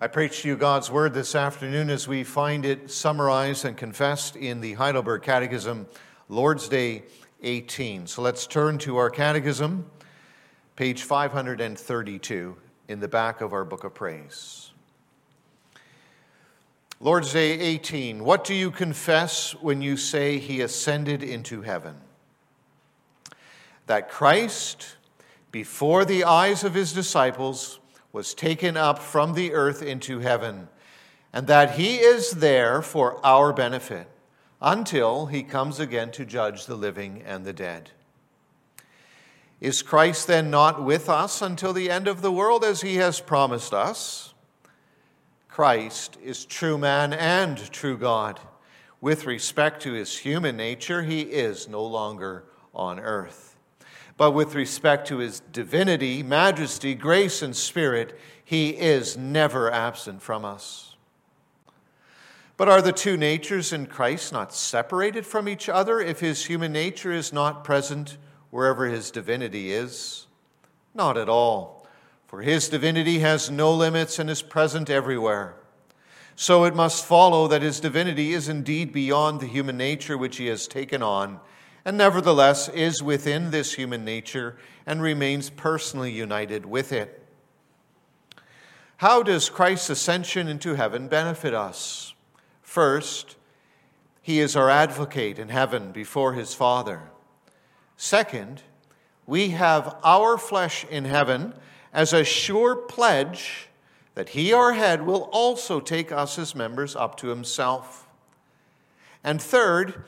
I preach to you God's Word this afternoon as we find it summarized and confessed in the Heidelberg Catechism, Lord's Day 18. So let's turn to our Catechism, page 532, in the back of our Book of Praise. Lord's Day 18. What do you confess when you say he ascended into heaven? That Christ, before the eyes of his disciples, was taken up from the earth into heaven, and that he is there for our benefit until he comes again to judge the living and the dead. Is Christ then not with us until the end of the world as he has promised us? Christ is true man and true God. With respect to his human nature, he is no longer on earth. But with respect to his divinity, majesty, grace, and spirit, he is never absent from us. But are the two natures in Christ not separated from each other if his human nature is not present wherever his divinity is? Not at all, for his divinity has no limits and is present everywhere. So it must follow that his divinity is indeed beyond the human nature which he has taken on and nevertheless is within this human nature and remains personally united with it. How does Christ's ascension into heaven benefit us? First, he is our advocate in heaven before his Father. Second, we have our flesh in heaven as a sure pledge that he, our head, will also take us as members up to himself. And third,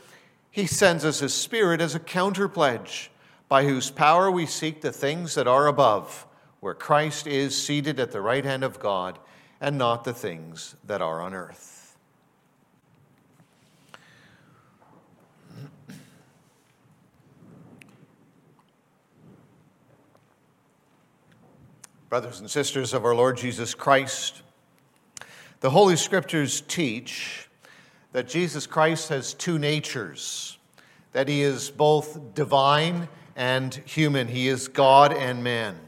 he sends us His Spirit as a counter pledge, by whose power we seek the things that are above, where Christ is seated at the right hand of God, and not the things that are on earth. Brothers and sisters of our Lord Jesus Christ, the Holy Scriptures teach that Jesus Christ has two natures, that he is both divine and human, he is God and man.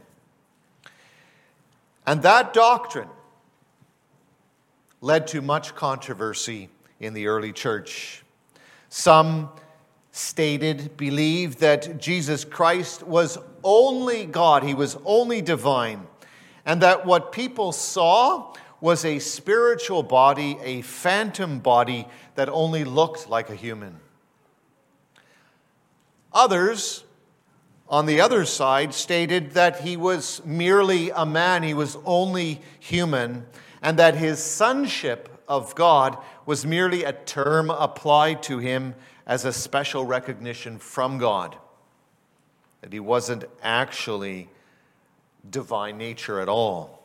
And that doctrine led to much controversy in the early church. Some stated, believed that Jesus Christ was only God, he was only divine, and that what people saw was a spiritual body, a phantom body that only looked like a human. Others, on the other side, stated that he was merely a man, he was only human, and that his sonship of God was merely a term applied to him as a special recognition from God, that he wasn't actually divine nature at all.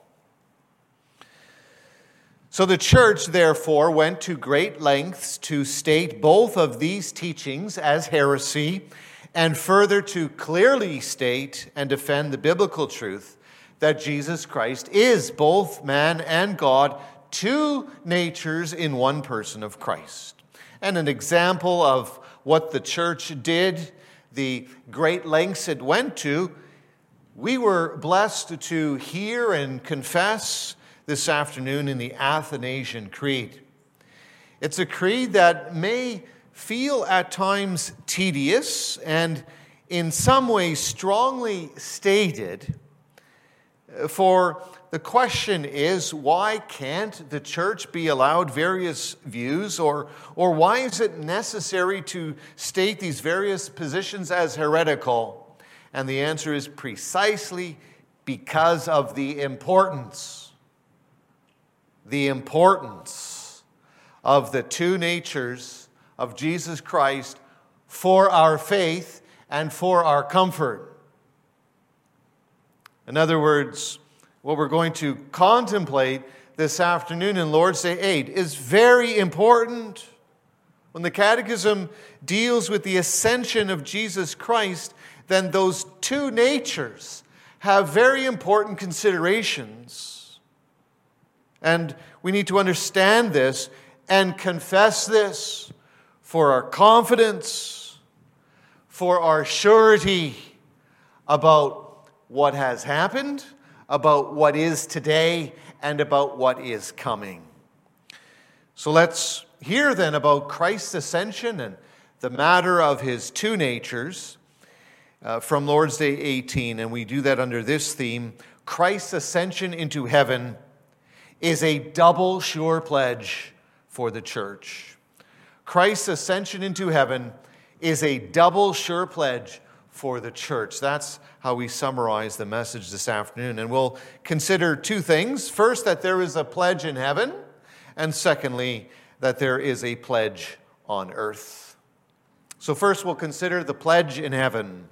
So the church, therefore, went to great lengths to state both of these teachings as heresy and further to clearly state and defend the biblical truth that Jesus Christ is both man and God, two natures in one person of Christ. And an example of what the church did, the great lengths it went to, we were blessed to hear and confess this afternoon in the Athanasian Creed. It's a creed that may feel at times tedious and in some ways strongly stated. Uh, for the question is why can't the church be allowed various views, or, or why is it necessary to state these various positions as heretical? And the answer is precisely because of the importance the importance of the two natures of Jesus Christ for our faith and for our comfort. In other words, what we're going to contemplate this afternoon in Lord's Day 8 is very important. When the Catechism deals with the ascension of Jesus Christ, then those two natures have very important considerations. And we need to understand this and confess this for our confidence, for our surety about what has happened, about what is today and about what is coming. So let's hear then about Christ's ascension and the matter of his two natures uh, from Lord's Day 18, and we do that under this theme Christ's ascension into heaven is a double sure pledge for the church. Christ's ascension into heaven is a double sure pledge for the church. That's how we summarize the message this afternoon. And we'll consider two things. First, that there is a pledge in heaven, and secondly, that there is a pledge on earth. So, first, we'll consider the pledge in heaven.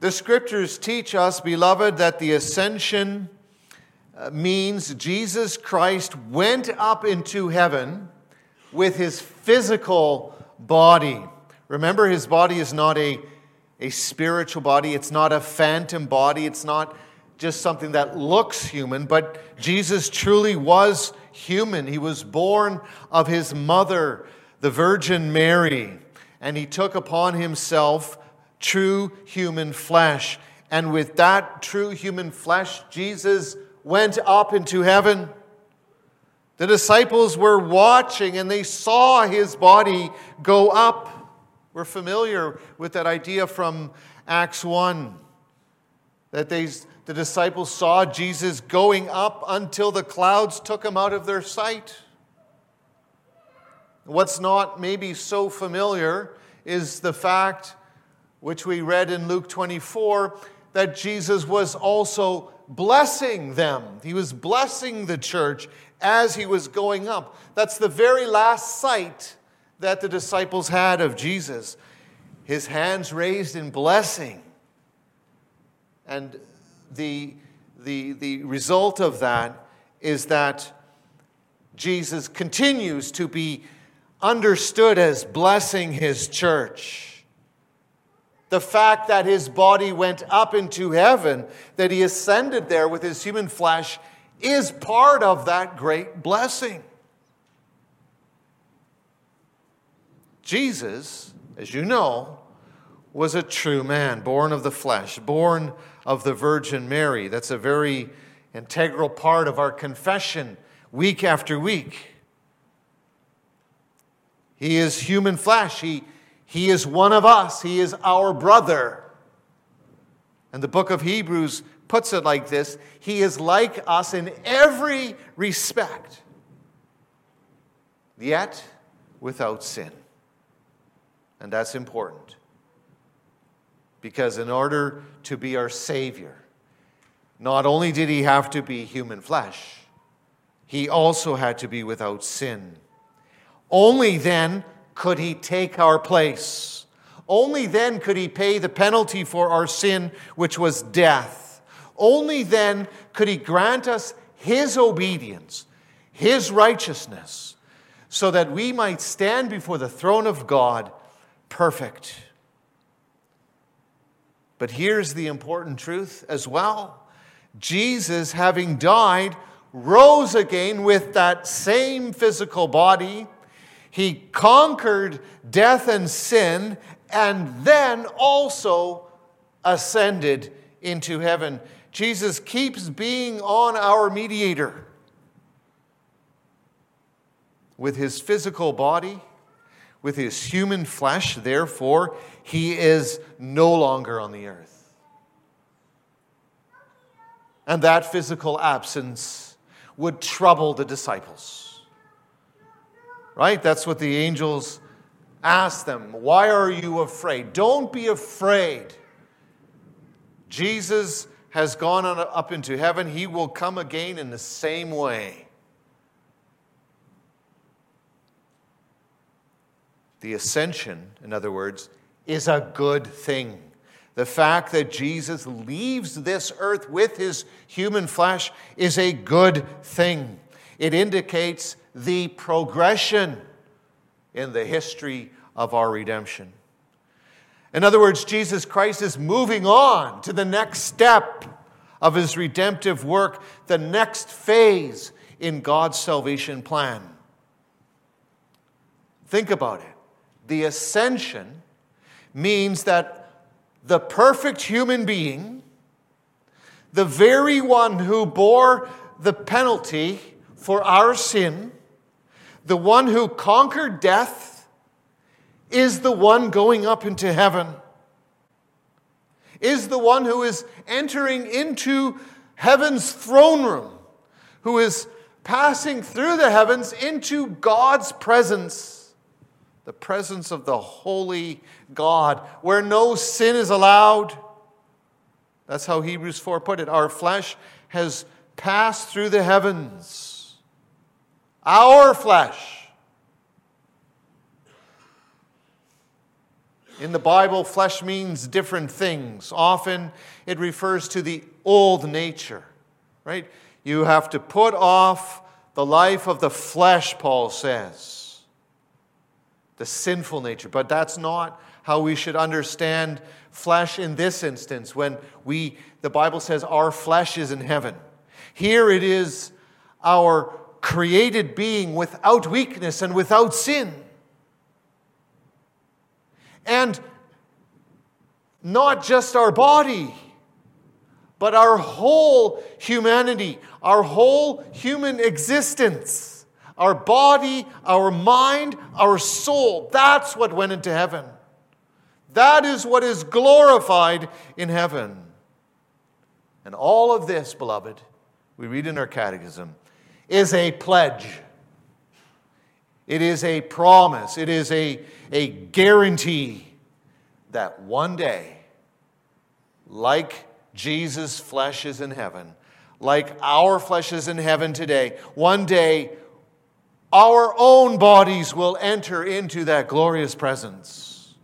The scriptures teach us, beloved, that the ascension Uh, means Jesus Christ went up into heaven with his physical body. Remember, his body is not a, a spiritual body, it's not a phantom body, it's not just something that looks human, but Jesus truly was human. He was born of his mother, the Virgin Mary, and he took upon himself true human flesh. And with that true human flesh, Jesus went up into heaven. The disciples were watching and they saw his body go up. We're familiar with that idea from Acts 1 that they, the disciples saw Jesus going up until the clouds took him out of their sight. What's not maybe so familiar is the fact, which we read in Luke 24, that Jesus was also blessing them. He was blessing the church as he was going up. That's the very last sight that the disciples had of Jesus. His hands raised in blessing. And the, the, the result of that is that Jesus continues to be understood as blessing his church the fact that his body went up into heaven, that he ascended there with his human flesh, is part of that great blessing. Jesus, as you know, was a true man, born of the flesh, born of the Virgin Mary. That's a very integral part of our confession week after week. He is human flesh. He he is one of us, He is our brother. And the book of Hebrews puts it like this He is like us in every respect, yet without sin. And that's important. Because in order to be our Savior, not only did he have to be human flesh, he also had to be without sin. Only then could he take our place. Only then could he pay the penalty for our sin, which was death. Only then could he grant us his obedience, his righteousness, so that we might stand before the throne of God perfect. But here's the important truth as well Jesus, having died, rose again with that same physical body he conquered death and sin and then also ascended into heaven. Jesus keeps being on our mediator with his physical body, with his human flesh. Therefore, he is no longer on the earth. And that physical absence would trouble the disciples right? That's what the angels ask them. Why are you afraid? Don't be afraid. Jesus has gone on, up into heaven. He will come again in the same way. The ascension, in other words, is a good thing. The fact that Jesus leaves this earth with his human flesh is a good thing. It indicates the progression in the history of our redemption. In other words, Jesus Christ is moving on to the next step of his redemptive work, the next phase in God's salvation plan. Think about it. The ascension means that the perfect human being the very one who bore the penalty for our sin, the one who conquered death, is the one going up into heaven, is the one who is entering into heaven's throne room, who is passing through the heavens into God's presence, the presence of the holy God, where no sin is allowed. That's how Hebrews 4 put it. Our flesh has passed through the heavens. Our flesh. In the Bible, flesh means different things. Often it refers to the old nature, right? You have to put off the life of the flesh, Paul says, the sinful nature. But that's not how we should understand flesh in this instance when we the Bible says our flesh is in heaven. Here it is our created being without weakness and without sin. And not just our body, but our whole humanity, our whole human existence, our body, our mind, our soul. That's what went into heaven. That is what is glorified in heaven. And all of this, beloved, we read in our catechism, is a pledge. It is a promise. It is a, a guarantee that one day, like Jesus' flesh is in heaven, like our flesh is in heaven today. One day, our own bodies will enter into that glorious presence.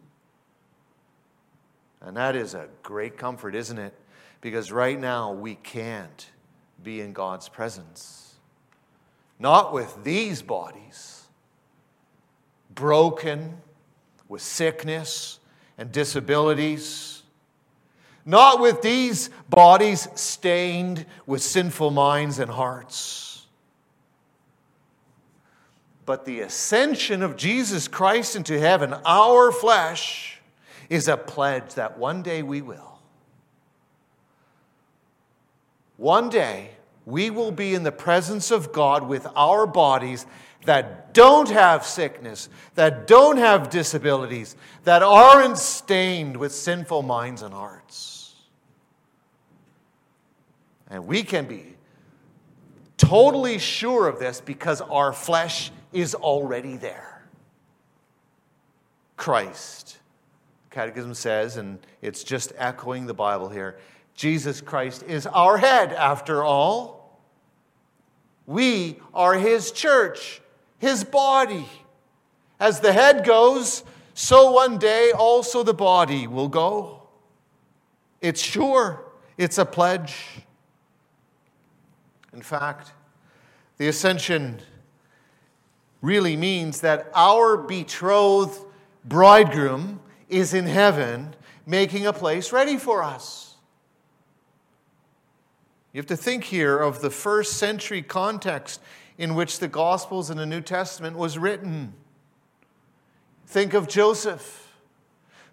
And that is a great comfort, isn't it? Because right now we can't be in God's presence. Not with these bodies, broken with sickness and disabilities not with these bodies stained with sinful minds and hearts. But the ascension of Jesus Christ into heaven, our flesh, is a pledge that one day we will. One day we will be in the presence of God with our bodies that don't have sickness, that don't have disabilities, that aren't stained with sinful minds and hearts. And we can be totally sure of this because our flesh is already there. Christ. Catechism says, and it's just echoing the Bible here Jesus Christ is our head, after all. We are his church, his body. As the head goes, so one day also the body will go. It's sure, it's a pledge. In fact, the ascension really means that our betrothed bridegroom is in heaven making a place ready for us. You have to think here of the first century context in which the Gospels and the New Testament was written. Think of Joseph,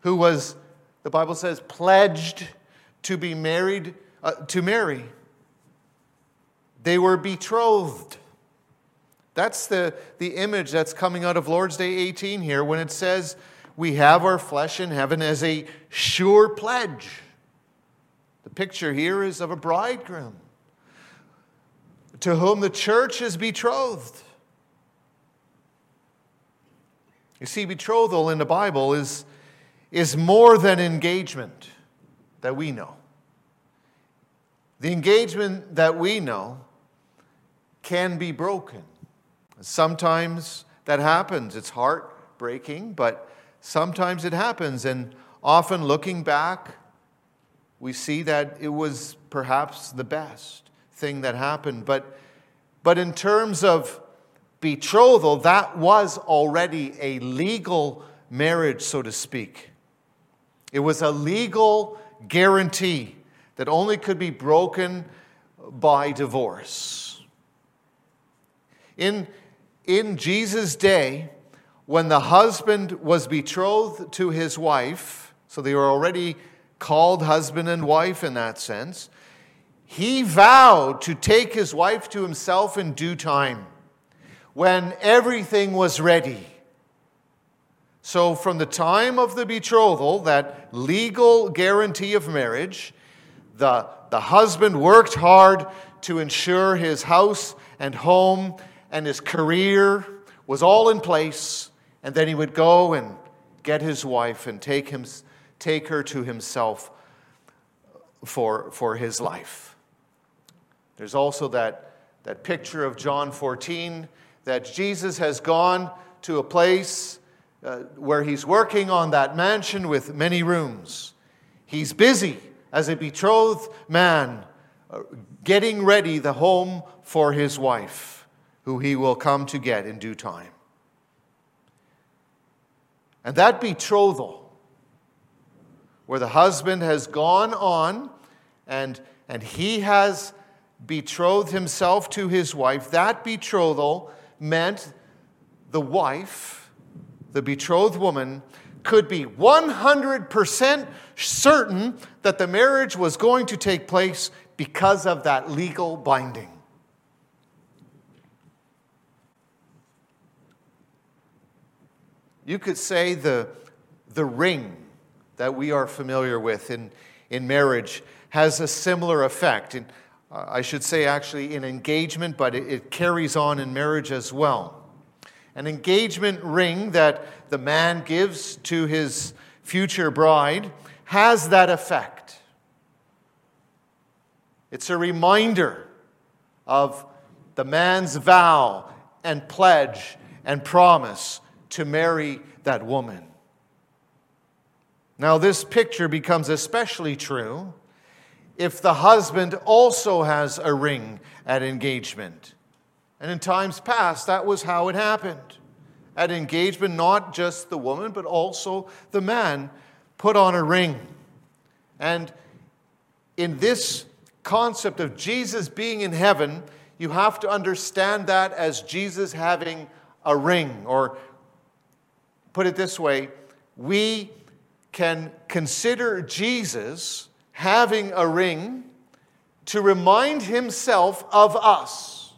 who was, the Bible says, pledged to be married uh, to Mary. They were betrothed. That's the, the image that's coming out of Lord's Day 18 here when it says, We have our flesh in heaven as a sure pledge. The picture here is of a bridegroom to whom the church is betrothed. You see, betrothal in the Bible is, is more than engagement that we know. The engagement that we know can be broken. Sometimes that happens. It's heartbreaking, but sometimes it happens. And often looking back, we see that it was perhaps the best thing that happened. But, but in terms of betrothal, that was already a legal marriage, so to speak. It was a legal guarantee that only could be broken by divorce. In, in Jesus' day, when the husband was betrothed to his wife, so they were already called husband and wife in that sense, he vowed to take his wife to himself in due time when everything was ready. So, from the time of the betrothal, that legal guarantee of marriage, the, the husband worked hard to ensure his house and home and his career was all in place, and then he would go and get his wife and take, him, take her to himself for, for his life. There's also that, that picture of John 14 that Jesus has gone to a place uh, where he's working on that mansion with many rooms. He's busy as a betrothed man, uh, getting ready the home for his wife, who he will come to get in due time. And that betrothal, where the husband has gone on and, and he has betrothed himself to his wife, that betrothal meant the wife, the betrothed woman, could be 100% certain that the marriage was going to take place because of that legal binding. You could say the, the ring that we are familiar with in, in marriage has a similar effect. In, uh, I should say, actually, in engagement, but it, it carries on in marriage as well. An engagement ring that the man gives to his future bride has that effect. It's a reminder of the man's vow and pledge and promise to marry that woman. Now, this picture becomes especially true if the husband also has a ring at engagement. And in times past, that was how it happened. At engagement, not just the woman, but also the man put on a ring. And in this concept of Jesus being in heaven, you have to understand that as Jesus having a ring. Or put it this way, we can consider Jesus having a ring to remind himself of us,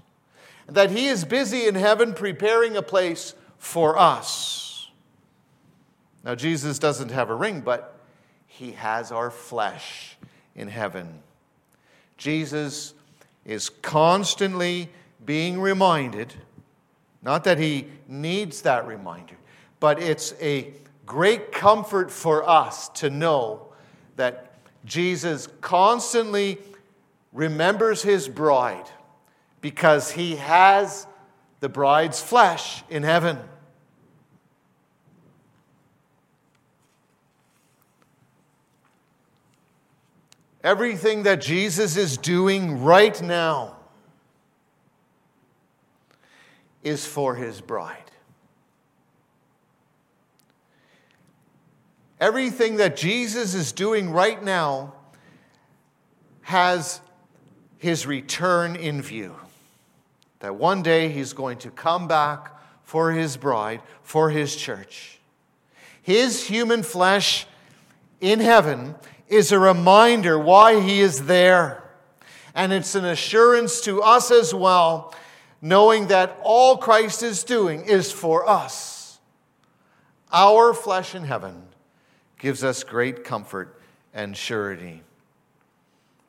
that he is busy in heaven preparing a place for us. Now, Jesus doesn't have a ring, but he has our flesh in heaven. Jesus is constantly being reminded, not that he needs that reminder, but it's a great comfort for us to know that Jesus constantly remembers his bride because he has the bride's flesh in heaven. Everything that Jesus is doing right now is for his bride. Everything that Jesus is doing right now has his return in view. That one day he's going to come back for his bride, for his church. His human flesh in heaven is a reminder why he is there. And it's an assurance to us as well, knowing that all Christ is doing is for us. Our flesh in heaven gives us great comfort and surety.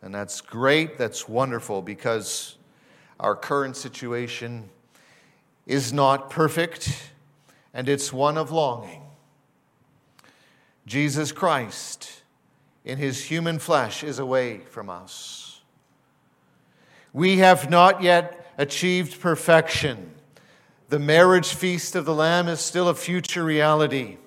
And that's great, that's wonderful, because our current situation is not perfect, and it's one of longing. Jesus Christ, in his human flesh, is away from us. We have not yet achieved perfection. The marriage feast of the Lamb is still a future reality.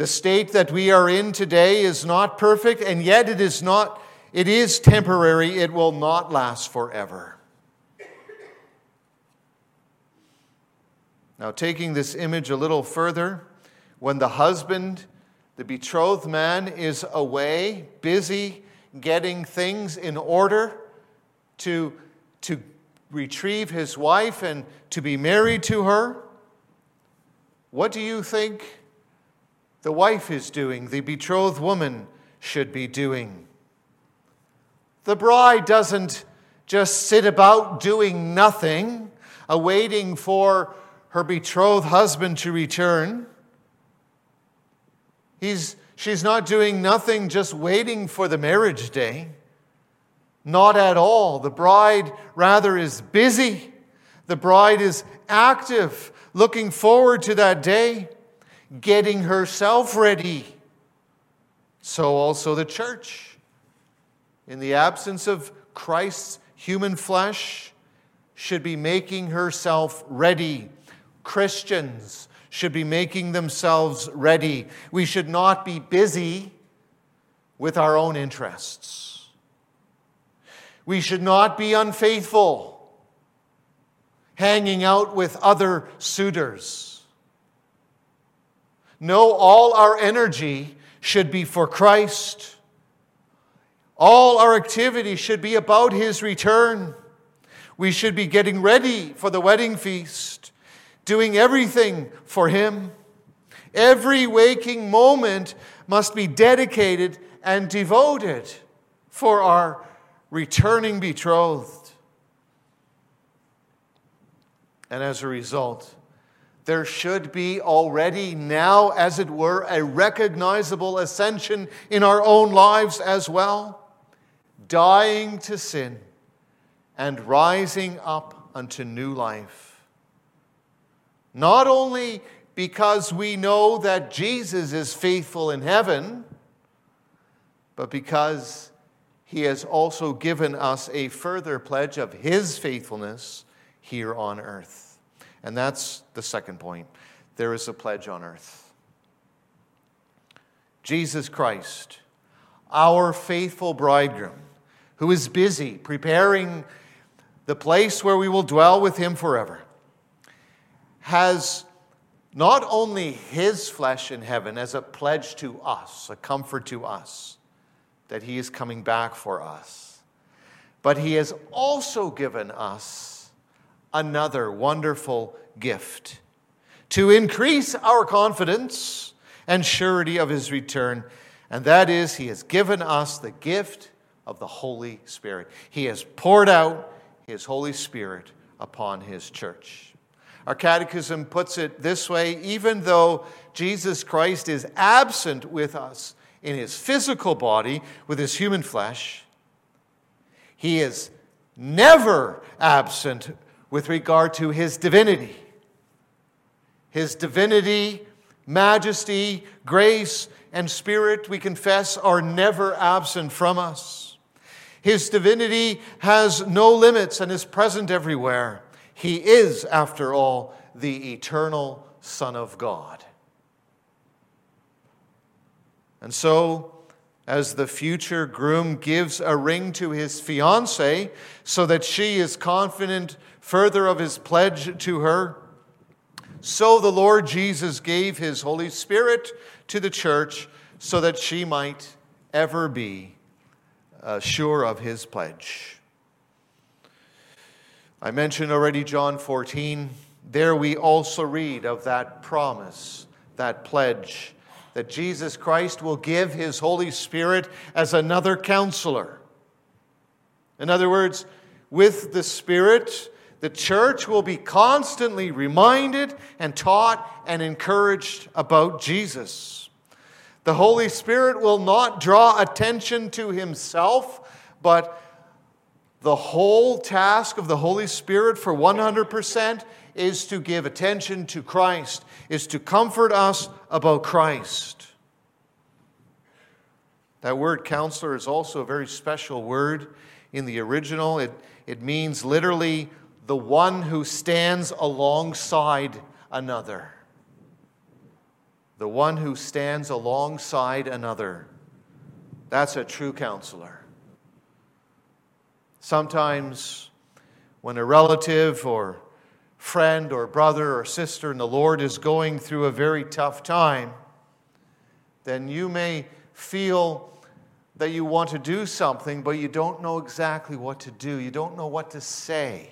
The state that we are in today is not perfect, and yet it is not, it is temporary. It will not last forever. Now, taking this image a little further, when the husband, the betrothed man, is away, busy getting things in order to, to retrieve his wife and to be married to her, what do you think the wife is doing, the betrothed woman should be doing. The bride doesn't just sit about doing nothing, awaiting for her betrothed husband to return. He's, she's not doing nothing, just waiting for the marriage day. Not at all. The bride, rather, is busy. The bride is active, looking forward to that day, getting herself ready. So also the church. In the absence of Christ's human flesh, should be making herself ready. Christians should be making themselves ready. We should not be busy with our own interests. We should not be unfaithful, hanging out with other suitors. No, all our energy should be for Christ. All our activity should be about His return. We should be getting ready for the wedding feast, doing everything for Him. Every waking moment must be dedicated and devoted for our returning betrothed. And as a result, there should be already now, as it were, a recognizable ascension in our own lives as well, dying to sin and rising up unto new life. Not only because we know that Jesus is faithful in heaven, but because he has also given us a further pledge of his faithfulness here on earth. And that's the second point. There is a pledge on earth. Jesus Christ, our faithful bridegroom, who is busy preparing the place where we will dwell with him forever, has not only his flesh in heaven as a pledge to us, a comfort to us, that he is coming back for us, but he has also given us another wonderful gift to increase our confidence and surety of his return. And that is, he has given us the gift of the Holy Spirit. He has poured out his Holy Spirit upon his church. Our catechism puts it this way even though Jesus Christ is absent with us in his physical body, with his human flesh, he is never absent with regard to his divinity. His divinity, majesty, grace, and spirit, we confess, are never absent from us. His divinity has no limits and is present everywhere. He is, after all, the eternal Son of God. And so, as the future groom gives a ring to his fiancee so that she is confident further of his pledge to her. So the Lord Jesus gave his Holy Spirit to the church so that she might ever be uh, sure of his pledge. I mentioned already John 14. There we also read of that promise, that pledge, that Jesus Christ will give his Holy Spirit as another counselor. In other words, with the Spirit, the church will be constantly reminded and taught and encouraged about Jesus. The Holy Spirit will not draw attention to himself, but the whole task of the Holy Spirit for 100% is to give attention to Christ, is to comfort us about Christ. That word counselor is also a very special word in the original. It, it means literally the one who stands alongside another. The one who stands alongside another. That's a true counselor. Sometimes, when a relative or friend or brother or sister in the Lord is going through a very tough time, then you may feel that you want to do something, but you don't know exactly what to do. You don't know what to say.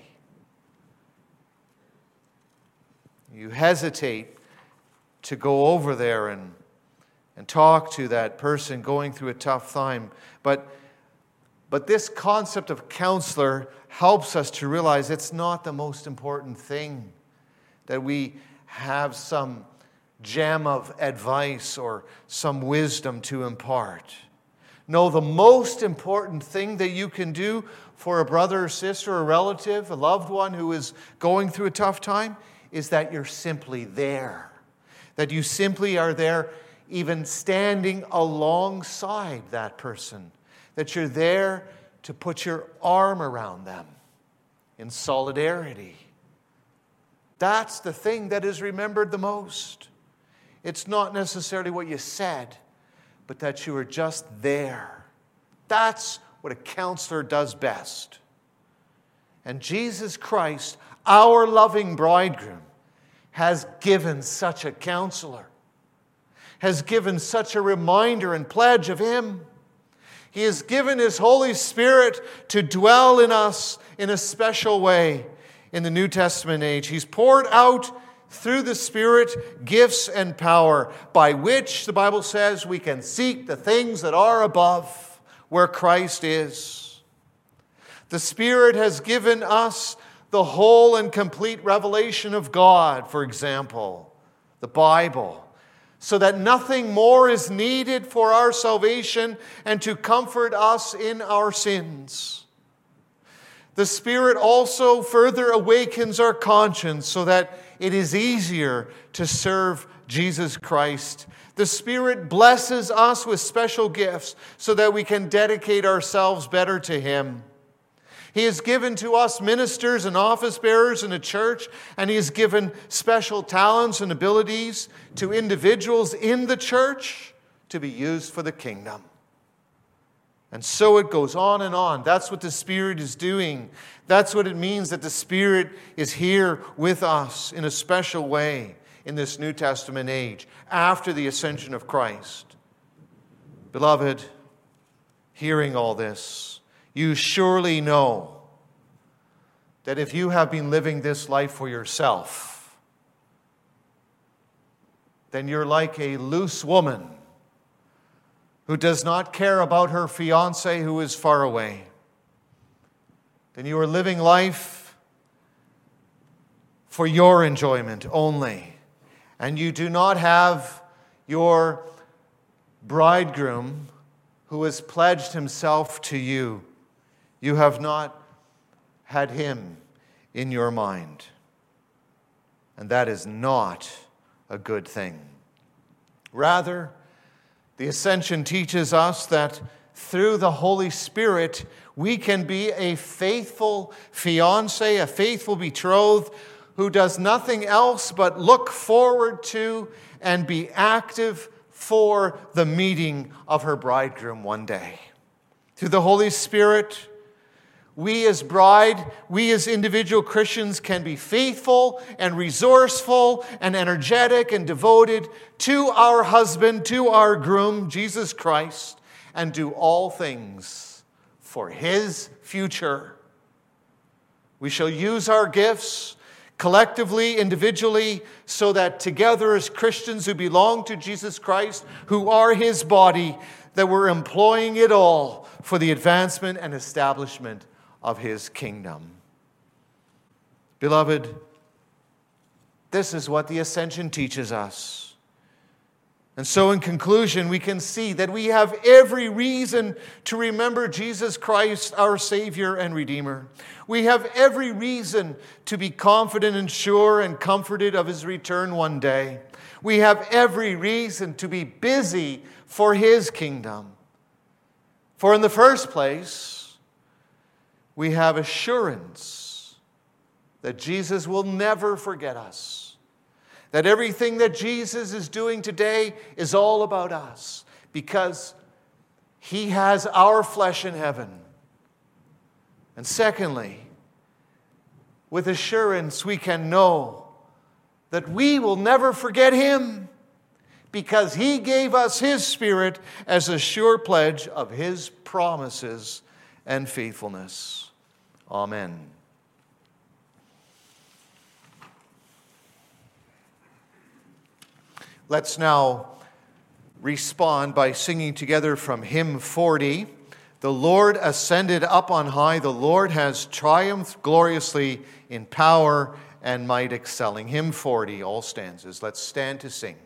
You hesitate to go over there and, and talk to that person going through a tough time. But But this concept of counselor helps us to realize it's not the most important thing that we have some gem of advice or some wisdom to impart. No, the most important thing that you can do for a brother or sister, a relative, a loved one who is going through a tough time is that you're simply there. That you simply are there, even standing alongside that person. That you're there to put your arm around them in solidarity. That's the thing that is remembered the most. It's not necessarily what you said, but that you were just there. That's what a counselor does best. And Jesus Christ, our loving bridegroom, has given such a counselor, has given such a reminder and pledge of Him. He has given His Holy Spirit to dwell in us in a special way in the New Testament age. He's poured out through the Spirit gifts and power by which, the Bible says, we can seek the things that are above where Christ is. The Spirit has given us the whole and complete revelation of God, for example, the Bible, so that nothing more is needed for our salvation and to comfort us in our sins. The Spirit also further awakens our conscience so that it is easier to serve Jesus Christ. The Spirit blesses us with special gifts so that we can dedicate ourselves better to Him. He has given to us ministers and office bearers in a church, and He has given special talents and abilities to individuals in the church to be used for the kingdom. And so it goes on and on. That's what the Spirit is doing. That's what it means that the Spirit is here with us in a special way in this New Testament age after the ascension of Christ. Beloved, hearing all this, you surely know that if you have been living this life for yourself, then you're like a loose woman who does not care about her fiance who is far away, then you are living life for your enjoyment only. And you do not have your bridegroom who has pledged himself to you. You have not had him in your mind. And that is not a good thing. Rather, the ascension teaches us that through the Holy Spirit, we can be a faithful fiance, a faithful betrothed who does nothing else but look forward to and be active for the meeting of her bridegroom one day. Through the Holy Spirit, we as bride, we as individual Christians can be faithful and resourceful and energetic and devoted to our husband, to our groom, Jesus Christ, and do all things for his future. We shall use our gifts collectively, individually, so that together as Christians who belong to Jesus Christ, who are his body, that we're employing it all for the advancement and establishment of his kingdom. Beloved, this is what the ascension teaches us. And so, in conclusion, we can see that we have every reason to remember Jesus Christ, our Savior and Redeemer. We have every reason to be confident and sure and comforted of His return one day. We have every reason to be busy for His kingdom. For, in the first place, we have assurance that Jesus will never forget us. That everything that Jesus is doing today is all about us because he has our flesh in heaven. And secondly, with assurance, we can know that we will never forget him because he gave us his spirit as a sure pledge of his promises and faithfulness. Amen. Let's now respond by singing together from hymn 40, The Lord ascended up on high. The Lord has triumphed gloriously in power and might, excelling. Hymn 40, all stanzas. Let's stand to sing.